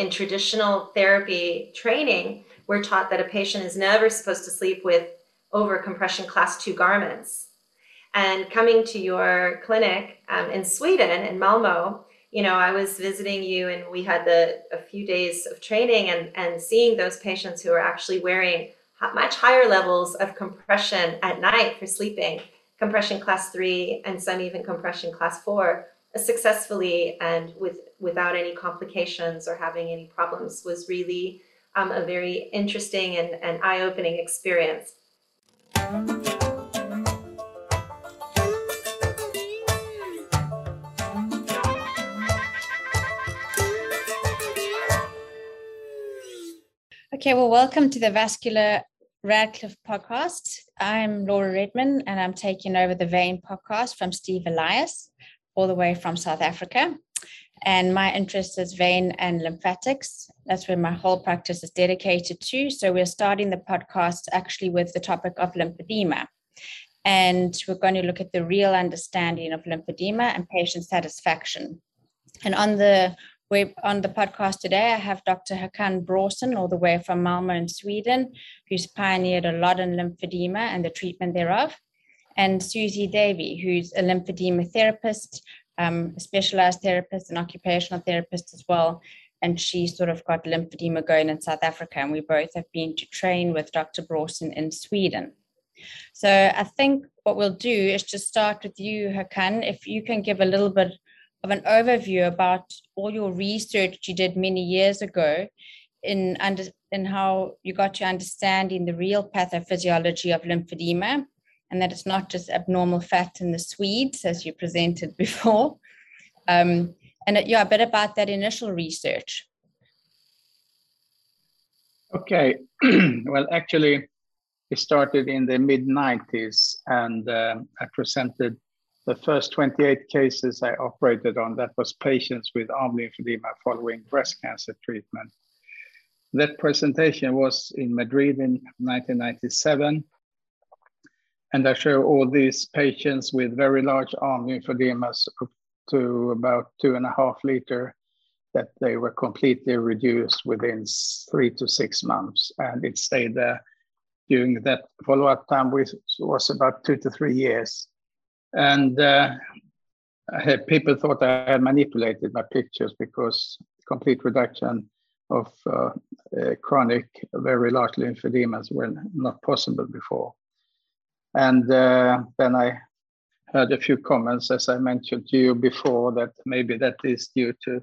in traditional therapy training, we're taught that a patient is never supposed to sleep with over compression class two garments. And coming to your clinic um, in Sweden, in Malmo, you know, I was visiting you and we had the a few days of training and, and seeing those patients who are actually wearing much higher levels of compression at night for sleeping, compression class three and some even compression class four, successfully and with without any complications or having any problems was really um, a very interesting and, and eye-opening experience. Okay, well, welcome to the Vascular Radcliffe podcast. I'm Laura Redman and I'm taking over the Vein podcast from Steve Elias, all the way from South Africa. And my interest is vein and lymphatics. That's where my whole practice is dedicated to. So we're starting the podcast actually with the topic of lymphedema. And we're going to look at the real understanding of lymphedema and patient satisfaction. And on the we on the podcast today, I have Dr. Hakan Brorson, all the way from Malmo in Sweden, who's pioneered a lot in lymphedema and the treatment thereof, and Suzie Davey, who's a lymphedema therapist, um, a specialized therapist, and occupational therapist as well. And she sort of got lymphedema going in South Africa, and we both have been to train with Dr. Brorson in Sweden. So I think what we'll do is just start with you, Hakan. If you can give a little bit of an overview about all your research you did many years ago in under in how you got to understanding the real pathophysiology of lymphedema and that it's not just abnormal fat in the Swedes as you presented before. Um, and yeah, a bit about that initial research. Okay, well, actually, it started in the mid 90s, and uh, I presented the first 28 cases I operated on, that was patients with arm lymphedema following breast cancer treatment. That presentation was in Madrid in 1997. And I show all these patients with very large arm lymphodemas up to about two and a half liter that they were completely reduced within three to six months. And it stayed there during that follow-up time, which was about two to three years. And uh, had, people thought I had manipulated my pictures because complete reduction of uh, uh, chronic, very large lymphedemas were not possible before. And uh, then I heard a few comments, as I mentioned to you before, that maybe that is due to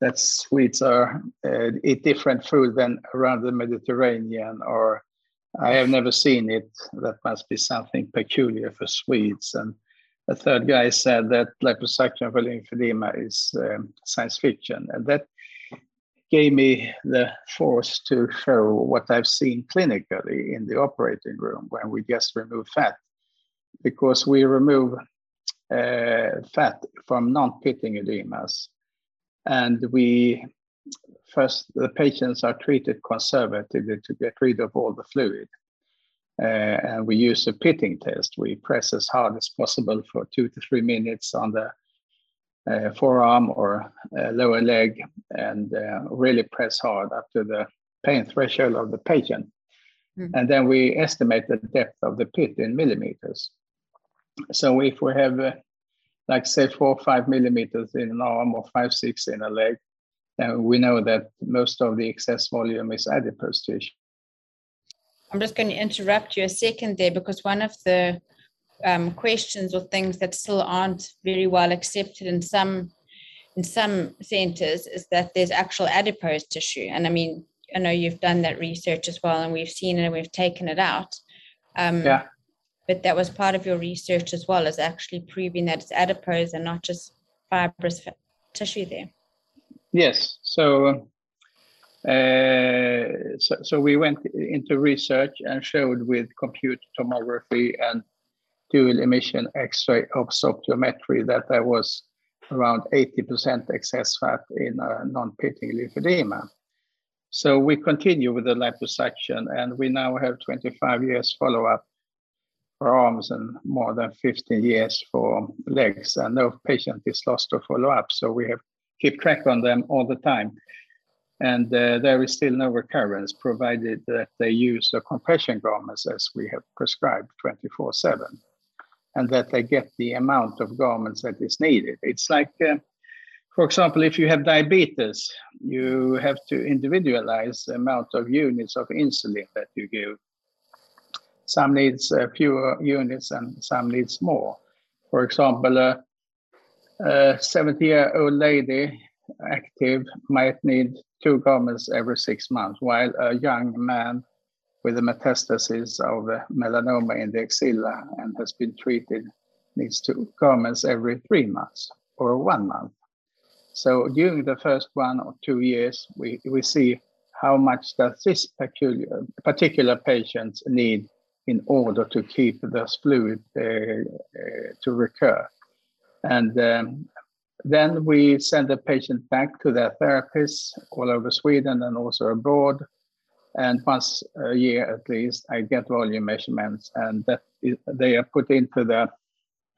that Swedes are uh, eat different food than around the Mediterranean, or I have never seen it. That must be something peculiar for Swedes. And a third guy said that liposuction for lymphedema is um, science fiction. And that gave me the force to show what I've seen clinically in the operating room when we just remove fat. Because we remove uh, fat from non-pitting edemas. And we first, the patients are treated conservatively to get rid of all the fluid. Uh, and we use a pitting test. We press as hard as possible for two to three minutes on the uh, forearm or uh, lower leg and uh, really press hard up to the pain threshold of the patient. Mm-hmm. And then we estimate the depth of the pit in millimeters. So if we have, uh, like, say, four or five millimeters in an arm or five, six in a leg, then we know that most of the excess volume is adipose tissue. I'm just going to interrupt you a second there because one of the um, questions or things that still aren't very well accepted in some in some centers is that there's actual adipose tissue. And I mean, I know you've done that research as well, and we've seen it and we've taken it out. Um, yeah. But that was part of your research as well, is actually proving that it's adipose and not just fibrous tissue there. Yes. So uh, so, so, we went into research and showed with computer tomography and dual emission X-ray absorptiometry that there was around 80% excess fat in non-pitting lymphedema. So we continue with the liposuction and we now have 25 years follow-up for arms and more than 15 years for legs and no patient is lost to follow-up. So we have keep track on them all the time. And uh, there is still no recurrence provided that they use the compression garments as we have prescribed 24 7 and that they get the amount of garments that is needed. It's like, uh, for example, if you have diabetes, you have to individualize the amount of units of insulin that you give. Some needs uh, fewer units and some needs more. For example, a 70-year-old lady active might need two garments every six months, while a young man with a metastasis of melanoma in the axilla and has been treated needs two garments every three months or one month. So during the first one or two years, we, we see how much does this peculiar, particular patient need in order to keep this fluid uh, uh, to recur. And um, then we send the patient back to their therapists all over Sweden and also abroad. And once a year at least, I get volume measurements, and that is, they are put into the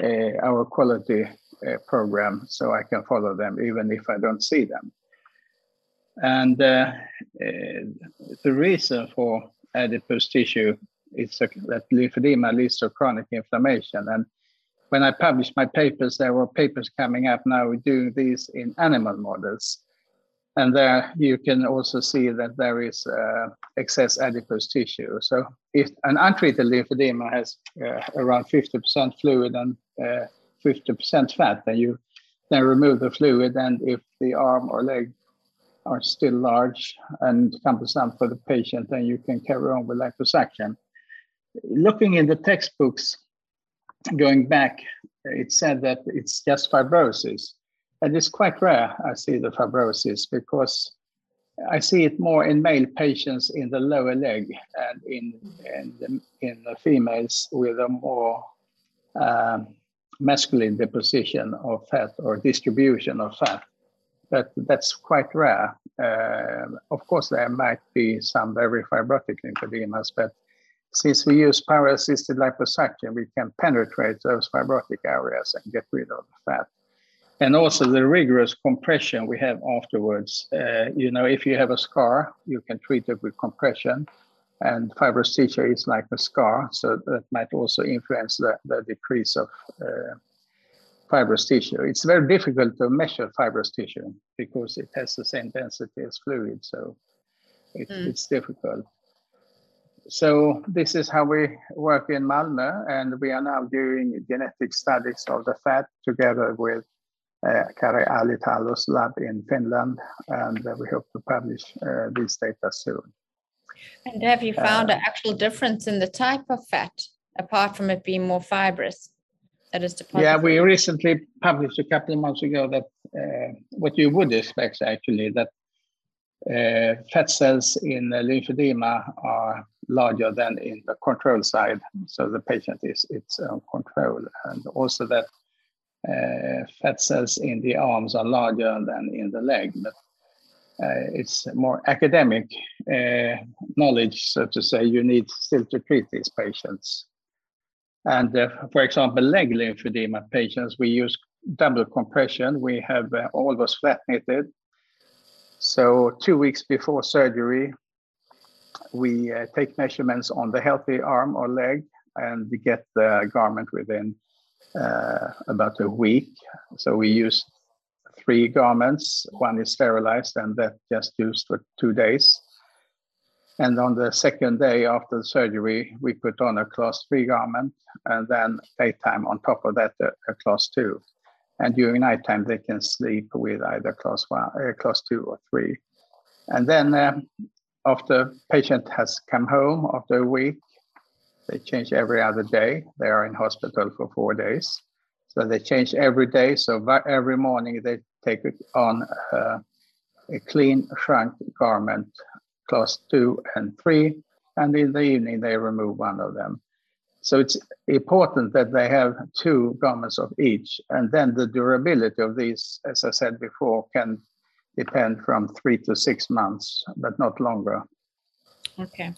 uh, our quality uh, program, so I can follow them even if I don't see them. And uh, uh the reason for adipose tissue is that lymphedema leads to chronic inflammation, and when I published my papers, there were papers coming up now doing these in animal models. And there you can also see that there is uh, excess adipose tissue. So if an untreated lymphedema has uh, around 50% fluid and 50% uh, fat, then you then remove the fluid. And if the arm or leg are still large and cumbersome for the patient, then you can carry on with liposuction. Looking in the textbooks, going back, it said that it's just fibrosis. And it's quite rare, I see the fibrosis, because I see it more in male patients in the lower leg and in, in, the, in the females with a more um, masculine deposition of fat or distribution of fat. But that's quite rare. Uh, of course, there might be some very fibrotic lymphodemas, but since we use power-assisted liposuction, we can penetrate those fibrotic areas and get rid of the fat. And also the rigorous compression we have afterwards. Uh, you know, if you have a scar, you can treat it with compression. And fibrous tissue is like a scar, so that might also influence the, the decrease of uh, fibrous tissue. It's very difficult to measure fibrous tissue because it has the same density as fluid, so it, mm. it's difficult so this is how we work in Malmö, and we are now doing genetic studies of the fat together with Kari Alitalo's lab in Finland, and uh, we hope to publish uh, these data soon. And have you found uh, an actual difference in the type of fat, apart from it being more fibrous? That is deposited? Yeah, we recently published a couple of months ago that uh, what you would expect actually that uh, fat cells in lymphedema are larger than in the control side. So the patient is its own control. And also that uh, fat cells in the arms are larger than in the leg. But uh, it's more academic uh, knowledge, so to say. You need still to treat these patients. And for example, leg lymphedema patients, we use double compression. We have uh, always flat knitted. So two weeks before surgery, we take measurements on the healthy arm or leg and get the garment within uh, about a week. So we use three garments. One is sterilized and that just used for two days. And on the second day after the surgery, we put on a class three garment and then daytime on top of that, a, a class two. And during nighttime, they can sleep with either class one, uh, class two or three. And then uh, after patient has come home after a week, they change every other day. They are in hospital for four days. So they change every day. So every morning they take on uh, a clean shrunk garment, class two and three. And in the evening, they remove one of them. So it's important that they have two garments of each. And then the durability of these, as I said before, can depend from three to six months, but not longer. Okay.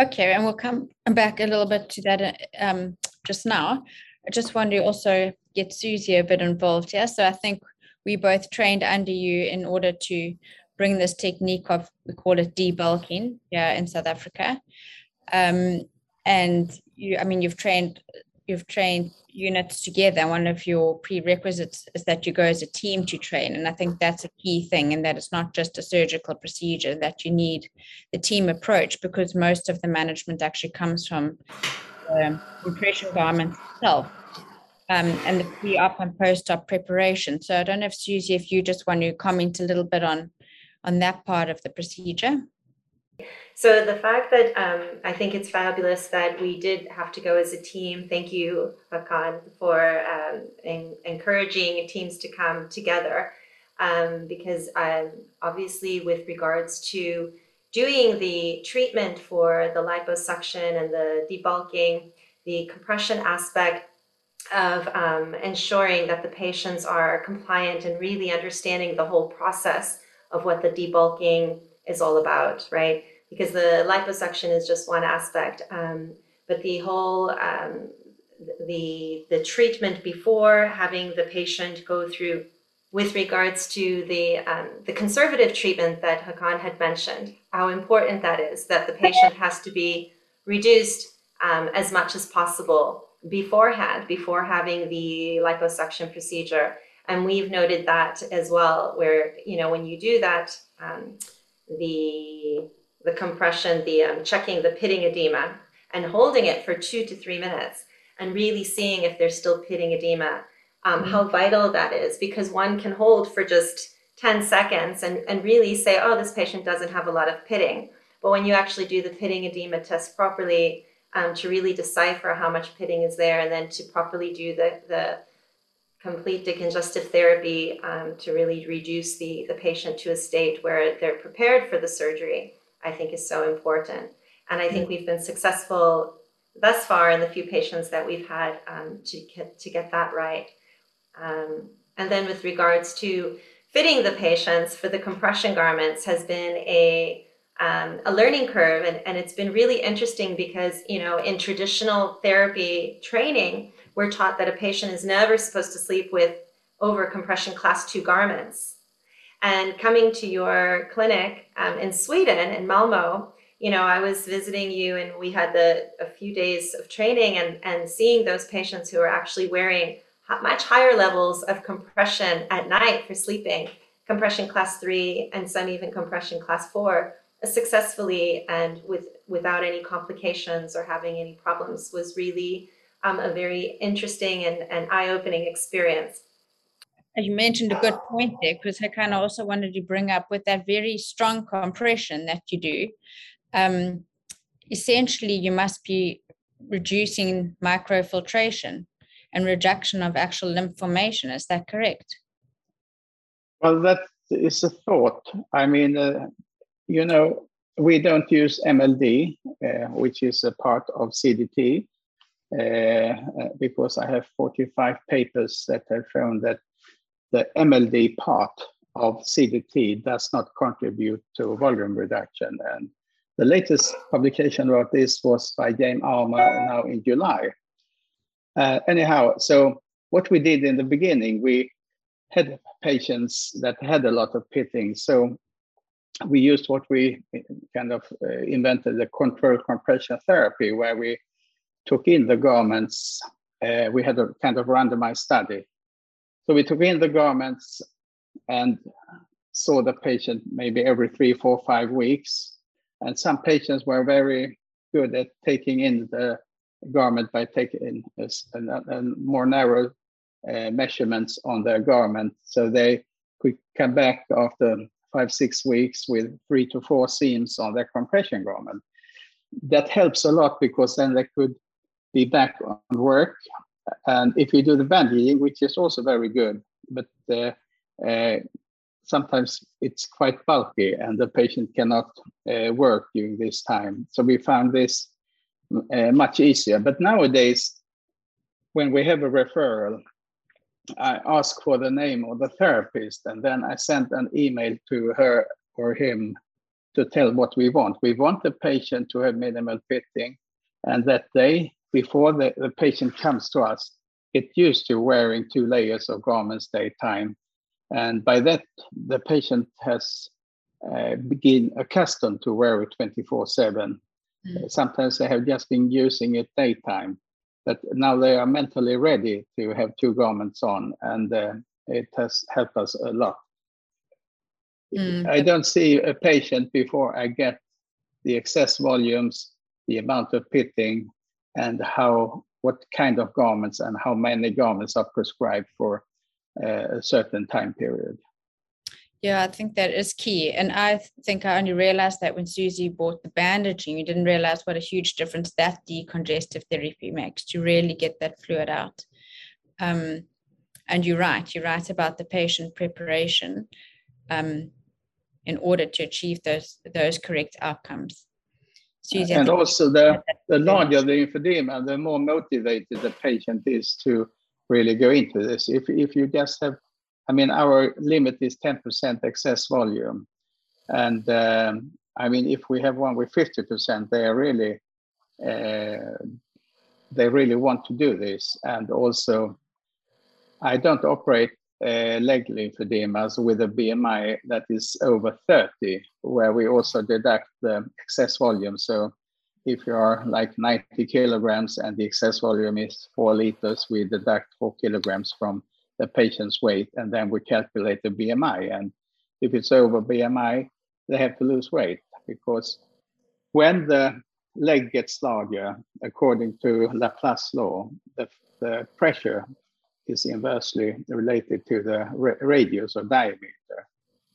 Okay, and we'll come back a little bit to that um, just now. I just want to also get Suzie a bit involved here. So I think we both trained under you in order to bring this technique of we call it debulking yeah in South Africa. Um, and you, I mean, you've trained you've trained units together. One of your prerequisites is that you go as a team to train, and I think that's a key thing. And that it's not just a surgical procedure; that you need the team approach because most of the management actually comes from the compression garment itself. Um, and the pre-op and post-op preparation. So I don't know if Suzie, if you just want to comment a little bit on on that part of the procedure. So the fact that um, I think it's fabulous that we did have to go as a team. Thank you, Hakan, for um, en- encouraging teams to come together. Um, because um, obviously, with regards to doing the treatment for the liposuction and the debulking, the compression aspect of um, ensuring that the patients are compliant and really understanding the whole process of what the debulking is all about, right? Because the liposuction is just one aspect, um, but the whole um, the the treatment before having the patient go through with regards to the um, the conservative treatment that Hakan had mentioned, how important that is that the patient has to be reduced um, as much as possible beforehand, before having the liposuction procedure. And we've noted that as well, where you know when you do that, um, the the compression, the um, checking the pitting edema, and holding it for two to three minutes, and really seeing if there's still pitting edema, um, mm-hmm. how vital that is, because one can hold for just 10 seconds and, and really say, oh, this patient doesn't have a lot of pitting. But when you actually do the pitting edema test properly, um, to really decipher how much pitting is there, and then to properly do the, the complete decongestive therapy um, to really reduce the, the patient to a state where they're prepared for the surgery, I think is so important. And I think we've been successful thus far in the few patients that we've had um, to, get, to get that right. Um, and then with regards to fitting the patients for the compression garments has been a um, a learning curve and, and it's been really interesting because you know in traditional therapy training we're taught that a patient is never supposed to sleep with over compression class two garments. And coming to your clinic um, in Sweden, in Malmo, you know, I was visiting you and we had the a few days of training and, and seeing those patients who are actually wearing much higher levels of compression at night for sleeping, compression class three and some even compression class four, successfully and with without any complications or having any problems was really um, a very interesting and, and eye-opening experience. You mentioned a good point there because I kind of also wanted to bring up with that very strong compression that you do. Um, essentially, you must be reducing microfiltration and reduction of actual lymph formation. Is that correct? Well, that is a thought. I mean, uh, you know, we don't use MLD, uh, which is a part of CDT, uh, because I have 45 papers that have shown that the MLD part of CDT does not contribute to volume reduction. And the latest publication about this was by James Armour now in July. Uh, anyhow, so what we did in the beginning, we had patients that had a lot of pitting. So we used what we kind of uh, invented the controlled compression therapy, where we took in the garments. Uh, we had a kind of randomized study. So we took in the garments and saw the patient maybe every three, four, five weeks. And some patients were very good at taking in the garment by taking a, a, a more narrow uh, measurements on their garment. So they could come back after five, six weeks with three to four seams on their compression garment. That helps a lot because then they could be back on work. And if you do the bandaging, which is also very good, but uh, uh, sometimes it's quite bulky and the patient cannot uh, work during this time. So we found this uh, much easier. But nowadays, when we have a referral, I ask for the name of the therapist and then I send an email to her or him to tell what we want. We want the patient to have minimal fitting and that they before the, the patient comes to us, get used to wearing two layers of garments daytime. And by that, the patient has uh, begin accustomed to wear it 24 7. Mm. Sometimes they have just been using it daytime, but now they are mentally ready to have two garments on, and uh, it has helped us a lot. Mm. I don't see a patient before I get the excess volumes, the amount of pitting, and how what kind of garments and how many garments are prescribed for uh, a certain time period. Yeah, I think that is key. And I think I only realized that when Suzie bought the bandaging, you didn't realize what a huge difference that decongestive therapy makes to really get that fluid out. Um, and you're right, you're right about the patient preparation um, in order to achieve those those correct outcomes. And also the, the larger the lymphedema, the more motivated the patient is to really go into this. If, if you just have I mean, our limit is 10% excess volume. And um, I mean, if we have one with 50%, they are really, uh, they really want to do this. And also, I don't operate uh, leg lymphedemas with a BMI that is over 30, where we also deduct the excess volume. So if you are like 90 kilograms and the excess volume is four liters, we deduct four kilograms from the patient's weight, and then we calculate the BMI. And if it's over BMI, they have to lose weight because when the leg gets larger, according to Laplace law, the, the pressure is inversely related to the radius or diameter.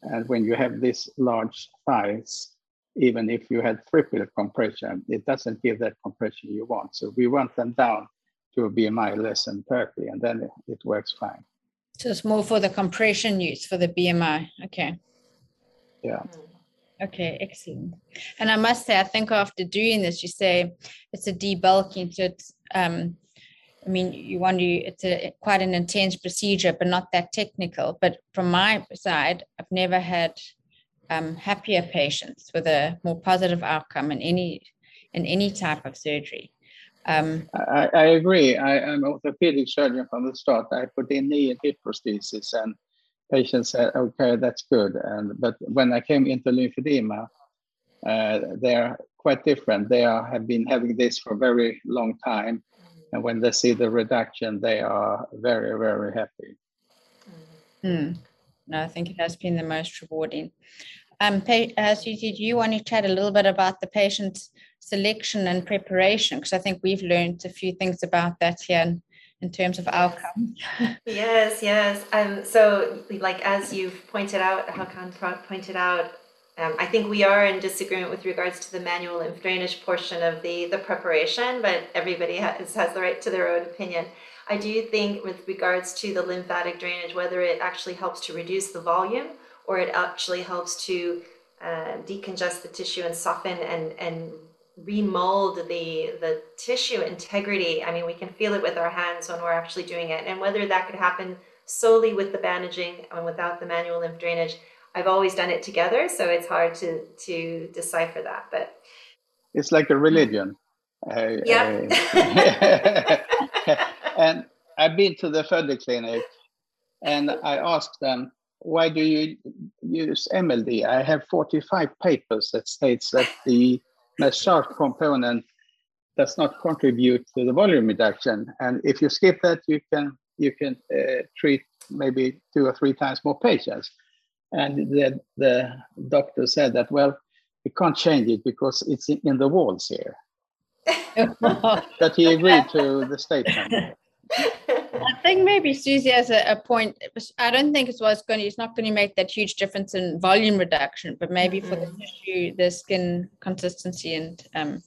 And when you have this large thighs, even if you had triple compression, it doesn't give that compression you want. So we want them down to a BMI less than 30, and then it works fine. So it's more for the compression use for the BMI. Okay. Yeah. Okay, excellent. And I must say, I think after doing this, you say it's a debulking. So it's, um, I mean, you want to, it's a quite an intense procedure, but not that technical. But from my side, I've never had um, happier patients with a more positive outcome in any in any type of surgery. Um, I, I, agree. I, am orthopedic surgeon from the start. I put in knee and hip prosthesis, and patients said, "Okay, that's good." And but when I came into lymphedema, uh, they are quite different. They are, have been having this for a very long time, and when they see the reduction, they are very, very happy. Mm. No, I think it has been the most rewarding. Um, uh, Suzie, do you want to chat a little bit about the patient's selection and preparation? Because I think we've learned a few things about that here in, in terms of outcomes. yes, yes. Um, so, like as you've pointed out, Hakan pointed out, um, I think we are in disagreement with regards to the manual lymph drainage portion of the the preparation, but everybody has has the right to their own opinion. I do think with regards to the lymphatic drainage, whether it actually helps to reduce the volume or it actually helps to uh, decongest the tissue and soften and and remold the the tissue integrity. I mean, we can feel it with our hands when we're actually doing it, and whether that could happen solely with the bandaging and without the manual lymph drainage. I've always done it together, so it's hard to to decipher that. But it's like a religion. Yeah. And I've been to the Földi clinic, and I asked them, "Why do you use MLD?" I have 45 papers that states that the massage component does not contribute to the volume reduction. And if you skip that, you can you can uh, treat maybe two or three times more patients. And the, the doctor said that, well, we can't change it because it's in, in the walls here. but he agreed to the statement. I think maybe Suzie has a, a point. I don't think it was going. To, it's not going to make that huge difference in volume reduction, but maybe mm-hmm. for the mm-hmm. tissue, the skin consistency, and um,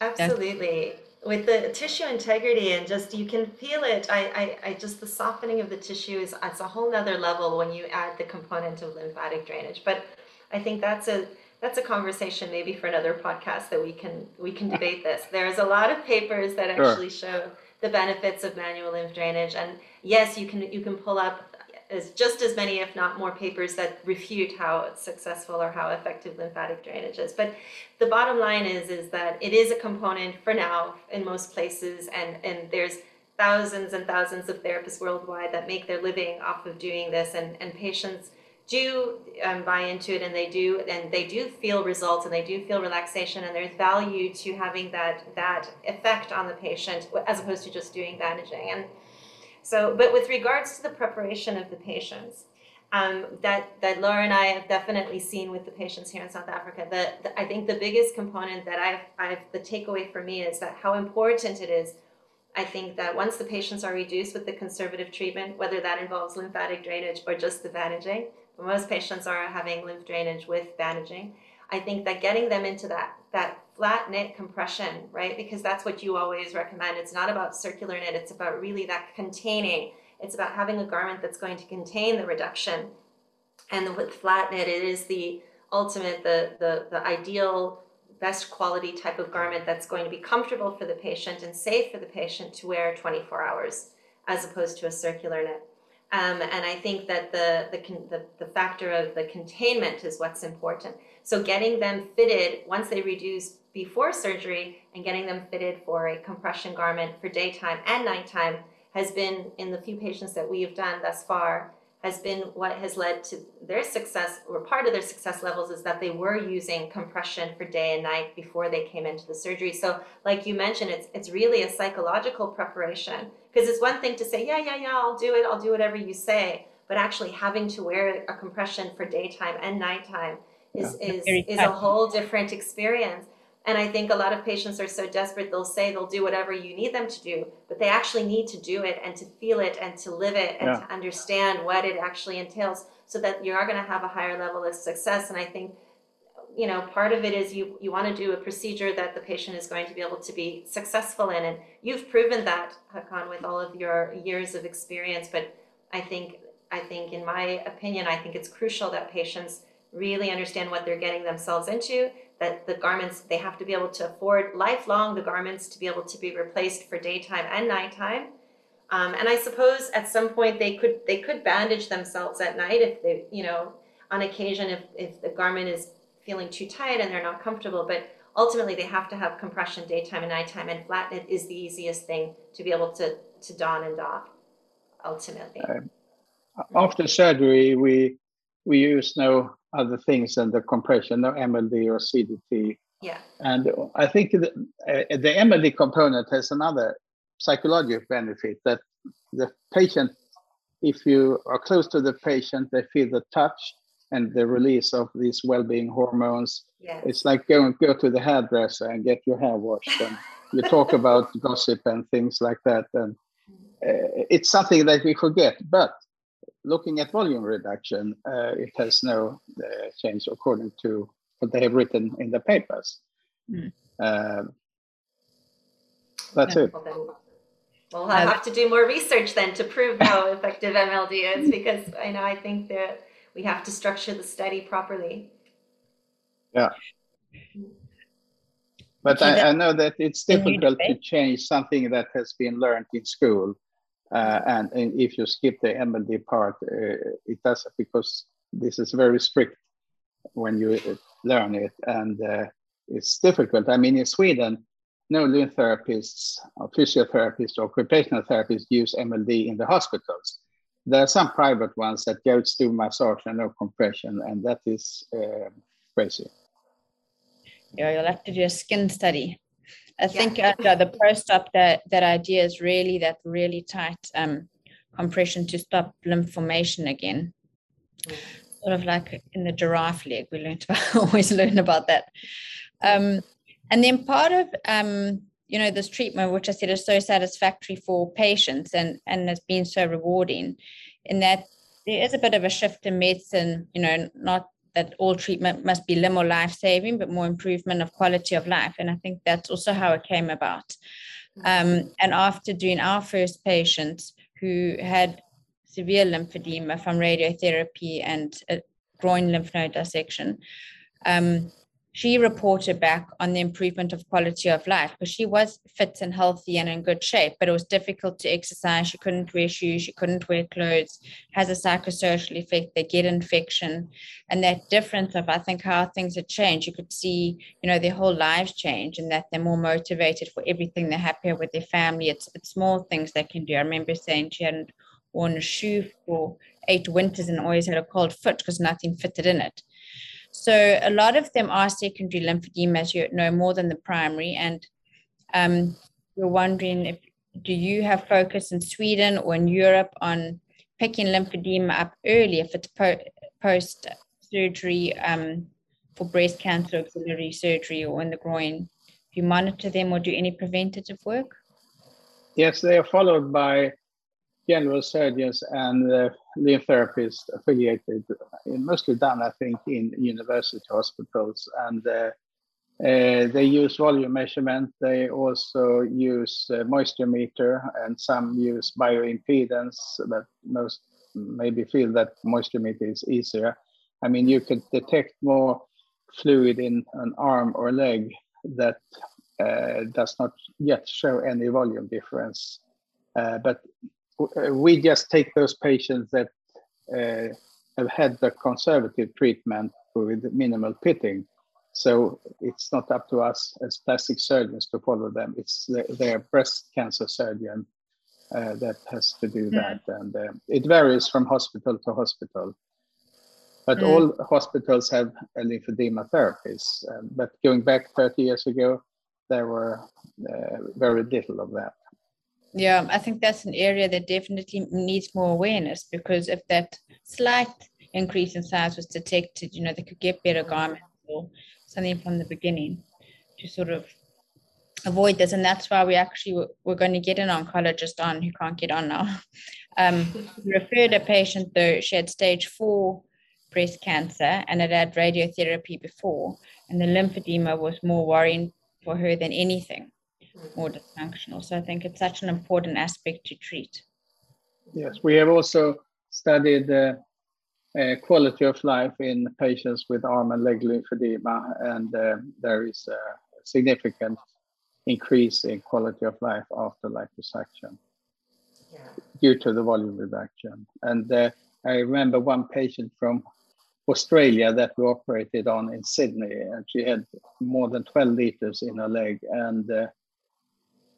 absolutely yeah. With the tissue integrity and just you can feel it. I, I, I just the softening of the tissue is it's a whole nother level when you add the component of lymphatic drainage. But I think that's a that's a conversation maybe for another podcast that we can we can debate this. There's a lot of papers that actually sure. show the benefits of manual lymph drainage. And yes, you can you can pull up as just as many, if not more, papers that refute how successful or how effective lymphatic drainage is. But the bottom line is is that it is a component for now in most places, and and there's thousands and thousands of therapists worldwide that make their living off of doing this, and and patients do um, buy into it and they do and they do feel results and they do feel relaxation and there's value to having that that effect on the patient as opposed to just doing bandaging and so but with regards to the preparation of the patients um, that that Laura and I have definitely seen with the patients here in South Africa. that, the, I think the biggest component that I've, I've the takeaway for me is that how important it is. I think that once the patients are reduced with the conservative treatment, whether that involves lymphatic drainage or just the bandaging, most patients are having lymph drainage with bandaging. I think that getting them into that that flat knit compression, right? Because that's what you always recommend. It's not about circular knit, it's about really that containing it's about having a garment that's going to contain the reduction. And with flat knit, it is the ultimate, the, the, the ideal, best quality type of garment that's going to be comfortable for the patient and safe for the patient to wear 24 hours as opposed to a circular knit. Um, and I think that the, the, the, the factor of the containment is what's important. So getting them fitted once they reduce before surgery and getting them fitted for a compression garment for daytime and nighttime has been in the few patients that we have done thus far has been what has led to their success or part of their success levels is that they were using compression for day and night before they came into the surgery. So like you mentioned it's it's really a psychological preparation because it's one thing to say yeah yeah yeah I'll do it I'll do whatever you say but actually having to wear a compression for daytime and nighttime is yeah. is, is a whole different experience and I think a lot of patients are so desperate, they'll say they'll do whatever you need them to do, but they actually need to do it and to feel it and to live it and yeah. to understand what it actually entails so that you are going to have a higher level of success. And I think, you know, part of it is you, you want to do a procedure that the patient is going to be able to be successful in. And you've proven that, Hakan, with all of your years of experience. But I think, I think, in my opinion, I think it's crucial that patients really understand what they're getting themselves into that the garments they have to be able to afford lifelong the garments to be able to be replaced for daytime and nighttime. Um, and i suppose at some point they could they could bandage themselves at night if they you know on occasion if, if the garment is feeling too tight and they're not comfortable but ultimately they have to have compression daytime and nighttime and flat knit is the easiest thing to be able to to don and doff ultimately. Um, after surgery we we use no other things than the compression, no MLD or CDT. Yeah. And I think the, uh, the MLD component has another psychological benefit that the patient, if you are close to the patient, they feel the touch and the release of these well-being hormones. Yeah. It's like going go to the hairdresser and get your hair washed, and you talk about gossip and things like that. And uh, it's something that we forget, but looking at volume reduction, uh, it has no uh, change according to what they have written in the papers. Mm. Uh, that's yeah. it. Well, then, we'll have to do more research then to prove how effective MLD is because I know I think that we have to structure the study properly. Yeah. But I, I know that it's difficult to change something that has been learned in school uh, and, and, if you skip the MLD part, uh, it does because this is very strict when you uh, learn it, and uh, it's difficult. I mean, in Sweden, no lymph therapists, or physiotherapists, or occupational therapists use MLD in the hospitals. There are some private ones that just do massage and no compression, and that is uh, crazy. Yeah, you'll have to do a skin study. I think uh, the post-op that that idea is really that really tight um, compression to stop lymph formation again. Mm. Sort of like in the giraffe leg, we learned about, always learn about that. Um, and then part of um, you know this treatment, which I said is so satisfactory for patients and and has been so rewarding, in that there is a bit of a shift in medicine. You know, not that all treatment must be limb or life saving, but more improvement of quality of life. And I think that's also how it came about. Um, and after doing our first patients who had severe lymphedema from radiotherapy and groin lymph node dissection, um, she reported back on the improvement of quality of life because she was fit and healthy and in good shape, but it was difficult to exercise. She couldn't wear shoes, she couldn't wear clothes, has a psychosocial effect, they get infection. And that difference of I think how things had changed, you could see, you know, their whole lives change and that they're more motivated for everything, they're happier with their family. It's it's small things they can do. I remember saying she hadn't worn a shoe for eight winters and always had a cold foot because nothing fitted in it. So a lot of them are secondary lymphedema, as you know, more than the primary. And um, we're wondering if do you have focus in Sweden or in Europe on picking lymphedema up early if it's po- post surgery um, for breast cancer, axillary surgery, or in the groin? Do you monitor them or do any preventative work? Yes, they are followed by general surgeons and uh, lymph therapists affiliated, mostly done, I think, in university hospitals. And uh, uh, they use volume measurement. They also use uh, moisture meter, and some use bioimpedance. But most maybe feel that moisture meter is easier. I mean, you could detect more fluid in an arm or leg that uh, does not yet show any volume difference. Uh, but we just take those patients that uh, have had the conservative treatment with minimal pitting. So it's not up to us as plastic surgeons to follow them. It's the, their breast cancer surgeon uh, that has to do mm. that. And uh, it varies from hospital to hospital. But mm. all hospitals have lymphedema therapies. Uh, but going back 30 years ago, there were uh, very little of that. Yeah, I think that's an area that definitely needs more awareness because if that slight increase in size was detected, you know, they could get better garments or something from the beginning to sort of avoid this. And that's why we actually we're going to get an oncologist on who can't get on now. Um, referred a patient though, she had stage four breast cancer and had had radiotherapy before, and the lymphedema was more worrying for her than anything more dysfunctional. So I think it's such an important aspect to treat. Yes, we have also studied the uh, quality of life in patients with arm and leg lymphedema, and uh, there is a significant increase in quality of life after liposuction yeah. due to the volume reduction. And uh, I remember one patient from Australia that we operated on in Sydney, and she had more than 12 liters in her leg, and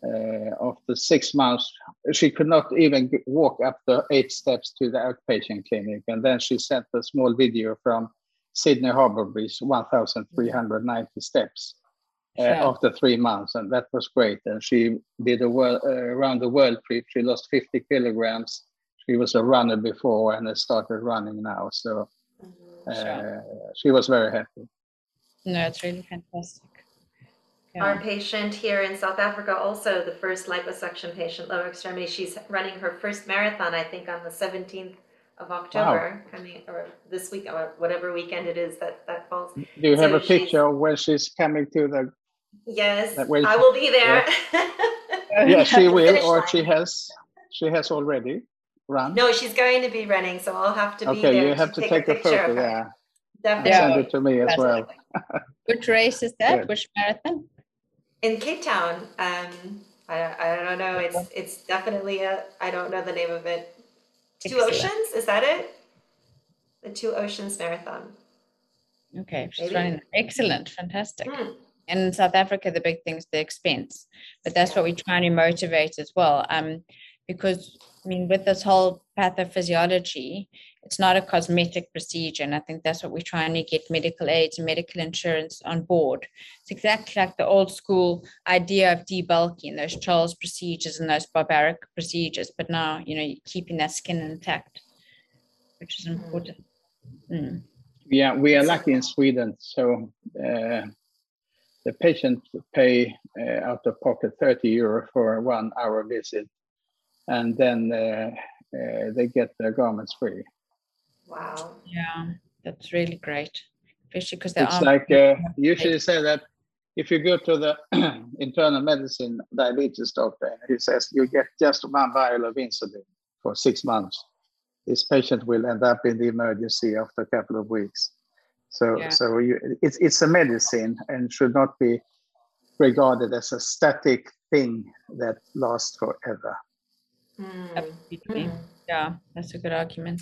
uh, after six months, she could not even walk up the eight steps to the outpatient clinic. And then she sent a small video from Sydney Harbour Bridge, 1,390 steps uh, after three months. And that was great. And she did a world, uh, around the world trip. She lost 50 kilograms. She was a runner before and has started running now. So uh, she was very happy. No, it's really fantastic. Yeah. Our patient here in South Africa, also the first liposuction patient, lower extremity, she's running her first marathon, I think, on the 17th of October, wow. coming or this week or whatever weekend it is that that falls. Do you so have a picture where she's coming to the? Yes, I will be there. Yeah, yeah she will, or she has. She has already run. No, she's going to be running, so I'll have to be there. Okay, you have to, to take, take, a photo. Yeah. Definitely. Send it to me as well. Which race is that? Good. Which marathon? In Cape Town. Um, I, I don't know. It's it's definitely a. I don't know the name of it. Two Oceans is that it? The Two Oceans Marathon. Okay, she's Maybe. running. Excellent, fantastic. Hmm. And in South Africa, the big thing is the expense, but that's what we're trying to motivate as well. Um, because I mean, with this whole pathophysiology, it's not a cosmetic procedure. And I think that's what we're trying to get medical aids and medical insurance on board. It's exactly like the old school idea of debulking, those Charles procedures and those barbaric procedures. But now, you know, keeping that skin intact, which is important. Mm. Yeah, we are lucky in Sweden. So uh, the patient pay uh, out of pocket 30 euro for one hour visit. And then uh, uh they get their garments free. Wow. Yeah, that's really great. Especially because there it's like uh, usually say that if you go to the internal medicine diabetes doctor, and he says you get just one vial of insulin for six months. This patient will end up in the emergency after a couple of weeks. So, yeah. so you, it's it's a medicine and should not be regarded as a static thing that lasts forever. Mm. Yeah, that's a good argument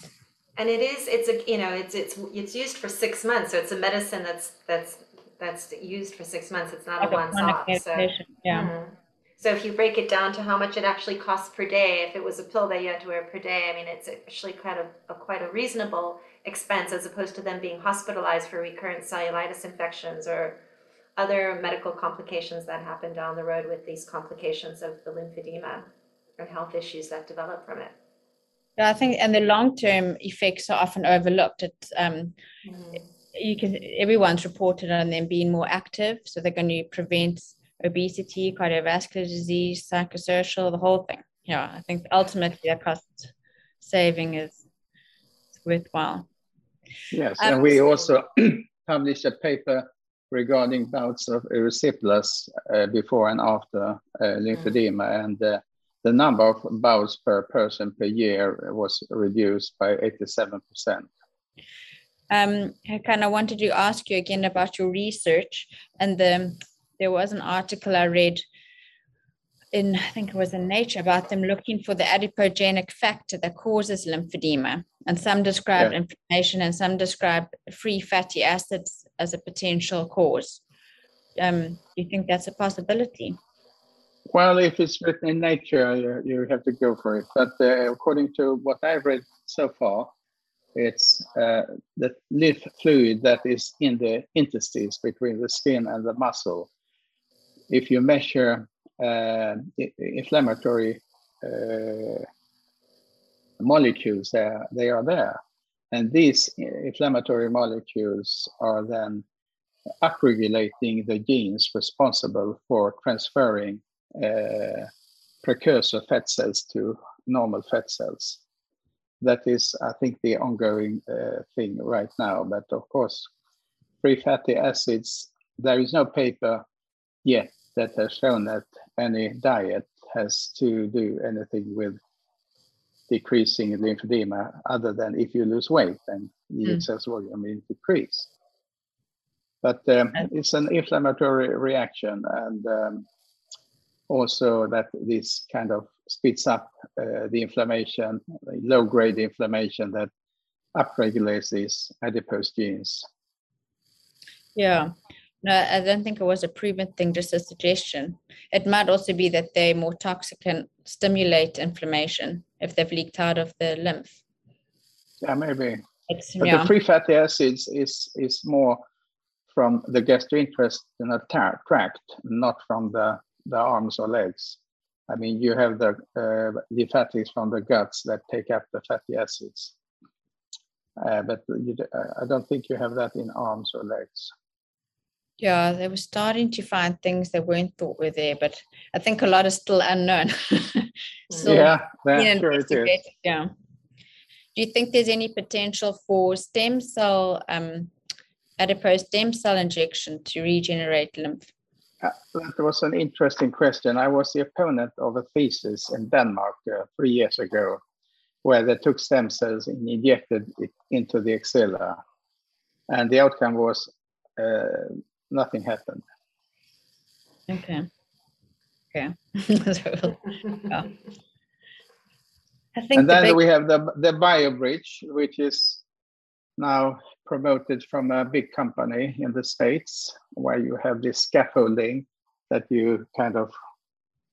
and it is it's a you know it's it's it's used for six months so it's a medicine that's that's that's used for six months it's not a one off so yeah mm-hmm. So if you break it down to how much it actually costs per day, if it was a pill that you had to wear per day, I mean, it's actually kind of a, quite a reasonable expense as opposed to them being hospitalized for recurrent cellulitis infections or other medical complications that happen down the road with these complications of the lymphedema and health issues that develop from it. Yeah, I think, and the long-term effects are often overlooked. It's um, mm. you can everyone's reported on them being more active, so they're going to prevent obesity, cardiovascular disease, psychosocial, the whole thing. Yeah, I think ultimately a cost saving is, is worthwhile. Yes, um, and we also published a paper regarding bouts of erysipelas uh, before and after uh, lymphedema, mm. and uh, the number of bouts per person per year was reduced by 87%. Um, I kind of wanted to ask you again about your research and the there was an article I read in, I think it was in Nature, about them looking for the adipogenic factor that causes lymphedema. And some describe yeah. inflammation and some describe free fatty acids as a potential cause. Um, do you think that's a possibility? Well, if it's written in Nature, you, you have to go for it. But uh, according to what I've read so far, it's uh, the lymph fluid that is in the interstices between the skin and the muscle if you measure uh, inflammatory uh, molecules, they are there. And these inflammatory molecules are then upregulating the genes responsible for transferring precursor fat cells to normal fat cells. That is, I think, the ongoing uh, thing right now. But of course, free fatty acids, there is no paper yet that has shown that any diet has to do anything with decreasing lymphedema other than if you lose weight and the mm. excess volume will decrease. But um, it's an inflammatory reaction and um, also that this kind of speeds up uh, the inflammation, low grade inflammation that upregulates these adipose genes. Yeah, no, I don't think it was a proven thing, just a suggestion. It might also be that they're more toxic and stimulate inflammation if they've leaked out of the lymph. Yeah, maybe. It's, but yeah. the free fatty acids is is more from the gastrointestinal tract, not from the, the arms or legs. I mean, you have the uh, lymphatics from the guts that take up the fatty acids. Uh, but you, I don't think you have that in arms or legs yeah, they were starting to find things that weren't thought were there, but I think a lot is still unknown. so, yeah, that's sure it is. Yeah. Do you think there's any potential for stem cell, um, adipose stem cell injection to regenerate lymph? That was an interesting question. I was the opponent of a thesis in Denmark uh, three years ago, where they took stem cells and injected it into the axilla, and the outcome was uh, nothing happened. Okay. Okay. yeah. I think and the then big... we have the the BioBridge, which is now promoted from a big company in the states, where you have this scaffolding that you kind of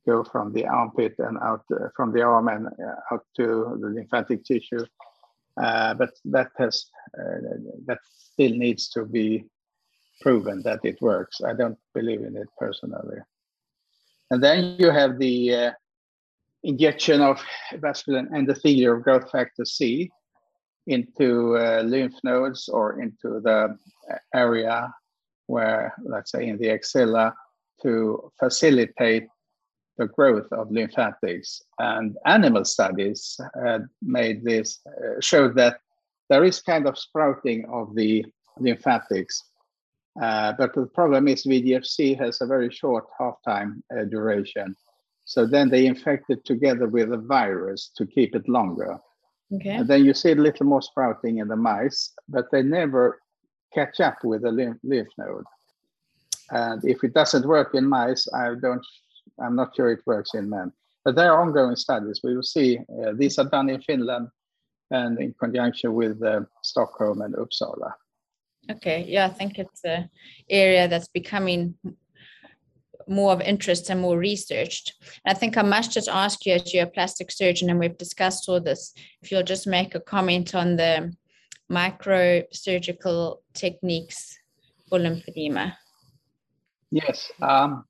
go from the armpit and out uh, from the arm and uh, out to the lymphatic tissue. Uh, but that has uh, that still needs to be proven that it works. I don't believe in it personally. And then you have the uh, injection of vascular endothelial growth factor C into uh, lymph nodes or into the area where, let's say, in the axilla to facilitate the growth of lymphatics. And animal studies uh, made this, uh, showed that there is kind of sprouting of the lymphatics uh, but the problem is VEGF-C has a very short half-time uh, duration. So then they infect it together with a virus to keep it longer. Okay. And then you see a little more sprouting in the mice, but they never catch up with the lymph, lymph node. And if it doesn't work in mice, I don't, I'm not sure it works in men. But there are ongoing studies. We will see. Uh, these are done in Finland and in conjunction with uh, Stockholm and Uppsala. Okay, yeah, I think it's an area that's becoming more of interest and more researched. And I think I must just ask you, as you're a plastic surgeon, and we've discussed all this, if you'll just make a comment on the microsurgical techniques for lymphedema. Yes. Um,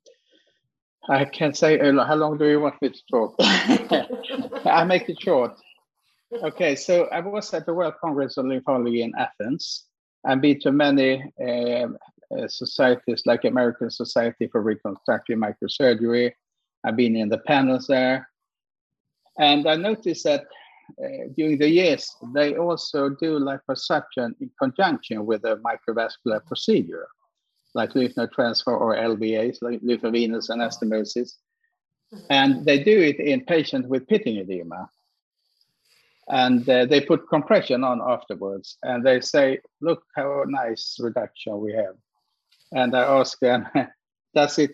I can say, uh, how long do you want me to talk? I make it short. Okay, so I was at the World Congress of Lymphology in Athens and been to many uh, societies like American Society for Reconstructive Microsurgery. I've been in the panels there. And I noticed that uh, during the years, they also do liposuction in conjunction with a microvascular procedure, like lymph node transfer or LVAs, like lymphovenous anastomosis. And they do it in patients with pitting edema and uh, they put compression on afterwards and they say look how nice reduction we have and i ask them does it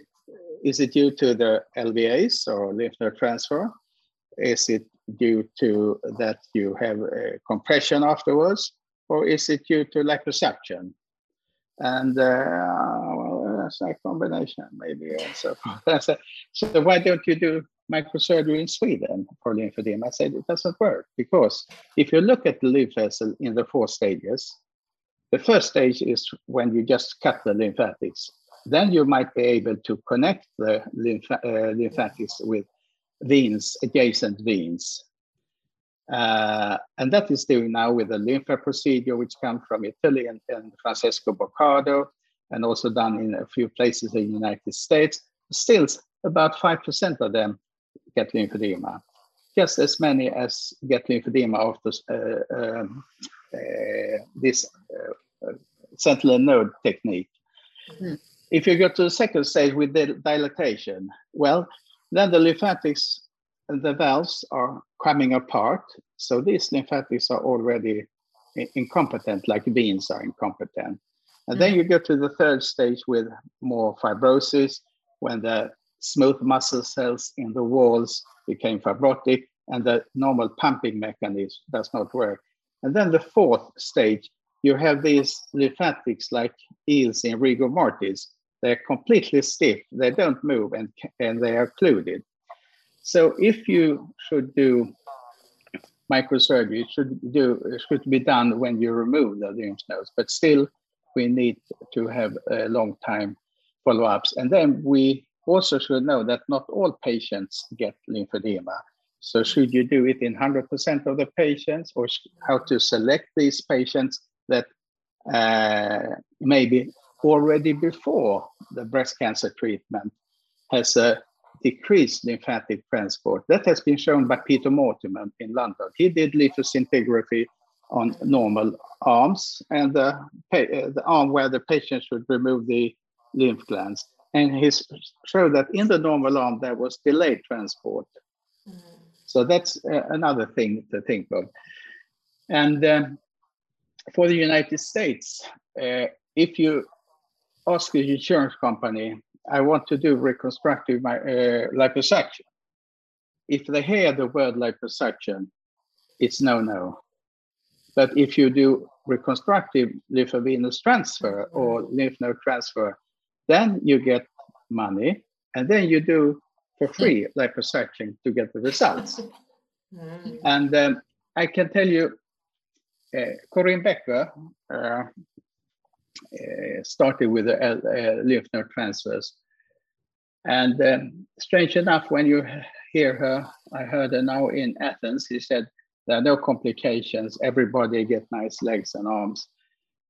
is it due to the lvas or lymph node transfer? Is it due to that you have a compression afterwards or is it due to liposuction and uh, well, that's a combination maybe and so forth so why don't you do microsurgery in Sweden for lymphedema. I said it doesn't work because if you look at the lymph vessel in the four stages, the first stage is when you just cut the lymphatics. Then you might be able to connect the lymph, uh, lymphatics with veins, adjacent veins. Uh, and that is doing now with the lympha procedure, which comes from Italy and, and Francesco Boccardo, and also done in a few places in the United States. Still, about 5% of them get lymphedema, just as many as get lymphedema after uh, um, uh, this uh, sentinel node technique. Mm. If you go to the second stage with the dilatation, well, then the lymphatics, the valves are coming apart. So these lymphatics are already incompetent, like veins are incompetent. And mm. then you go to the third stage with more fibrosis, when the smooth muscle cells in the walls became fibrotic and the normal pumping mechanism does not work. And then the fourth stage, you have these lymphatics like eels in rigor mortis. They're completely stiff, they don't move and, and they are occluded. So if you should do microsurgery, it should, do, it should be done when you remove the lymph nodes, but still we need to have a long time follow-ups. And then we also should know that not all patients get lymphedema. So should you do it in 100% of the patients or how to select these patients that uh, maybe already before the breast cancer treatment has a decreased lymphatic transport. That has been shown by Peter Mortimer in London. He did lymphoscintigraphy on normal arms and the, the arm where the patient should remove the lymph glands and he showed that in the normal arm there was delayed transport. Mm. So that's uh, another thing to think of. And um, for the United States, uh, if you ask the insurance company, I want to do reconstructive my, uh, liposuction. If they hear the word liposuction, it's no no. But if you do reconstructive lymphovenous transfer or lymph node transfer, then you get money, and then you do for free liposuction to get the results. Mm. And um, I can tell you, Corinne Becker uh, uh, started with the lymph node transfers. And um, strange enough, when you hear her, I heard her now in Athens, he said, there are no complications, everybody get nice legs and arms.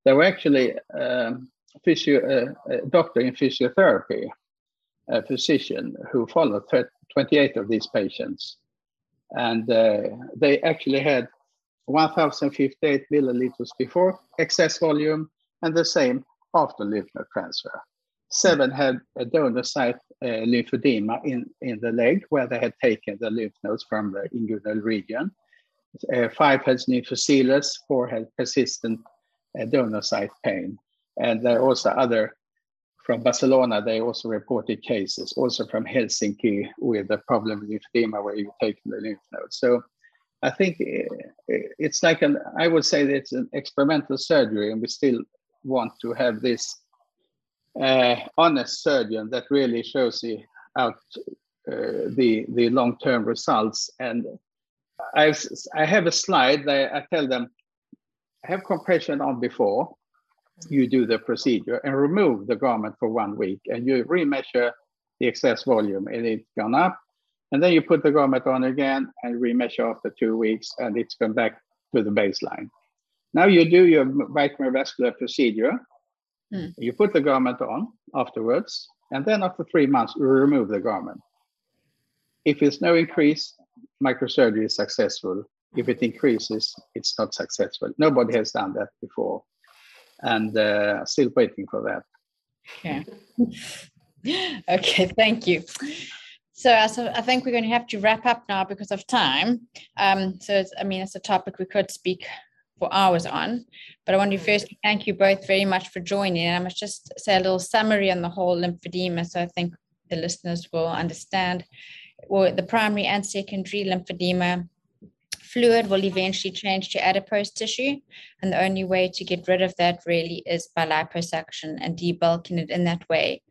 There were actually um, physio, uh, a doctor in physiotherapy, a physician who followed 28 of these patients. And uh, they actually had 1,058 milliliters before excess volume and the same after lymph node transfer. Seven had a donor site uh, lymphedema in, in the leg where they had taken the lymph nodes from the inguinal region. Uh, five had lymphoceles, four had persistent uh, donor site pain. And there are also other from Barcelona, they also reported cases, also from Helsinki with the problem lymphedema where you take the lymph nodes. So I think eh, it's like an, I would say that it's an experimental surgery and we still want to have this uh, honest surgeon that really shows you out uh, the the long term results. And I I have a slide that I tell them have compression on before you do the procedure and remove the garment for one week and you remeasure the excess volume and it's gone up and then you put the garment on again and remeasure after two weeks and it's gone back to the baseline now you do your vascular procedure mm. you put the garment on afterwards and then after three months you remove the garment if there's no increase microsurgery is successful if it increases it's not successful nobody has done that before and uh, still waiting for that. Yeah. okay, thank you. So, so I think we're going to have to wrap up now because of time. Um, so, I mean, it's a topic we could speak for hours on, but I want to first thank you both very much for joining. And I must just say a little summary on the whole lymphedema, so I think the listeners will understand. Well, the primary and secondary lymphedema fluid will eventually change to adipose tissue. And the only way to get rid of that really is by liposuction and debulking it in that way.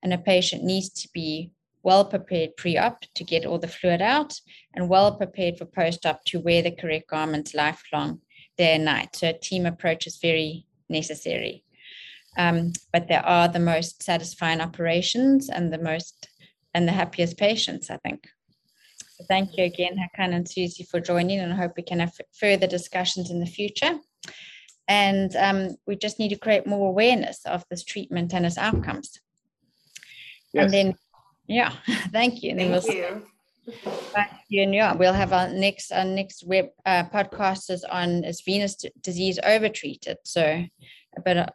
And a patient needs to be well prepared pre op to get all the fluid out and well prepared for post op to wear the correct garments lifelong, day and night. So a team approach is very necessary. Um, but there are the most satisfying operations and the most and the happiest patients, I think. Thank you again, Håkan and Suzie, for joining, and I hope we can have further discussions in the future. And um, we just need to create more awareness of this treatment and its outcomes. Yes. And then, yeah, thank you. And thank we'll you. Thank you. And yeah, we'll have our next our next web uh, podcast is on is venous disease overtreated. So a bit uh,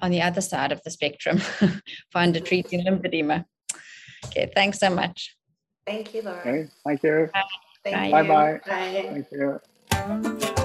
on the other side of the spectrum, find a treating lymphedema. Okay, thanks so much. Thank you, Laura. Okay, thank you. Bye. Bye. Bye. Bye. Thank you.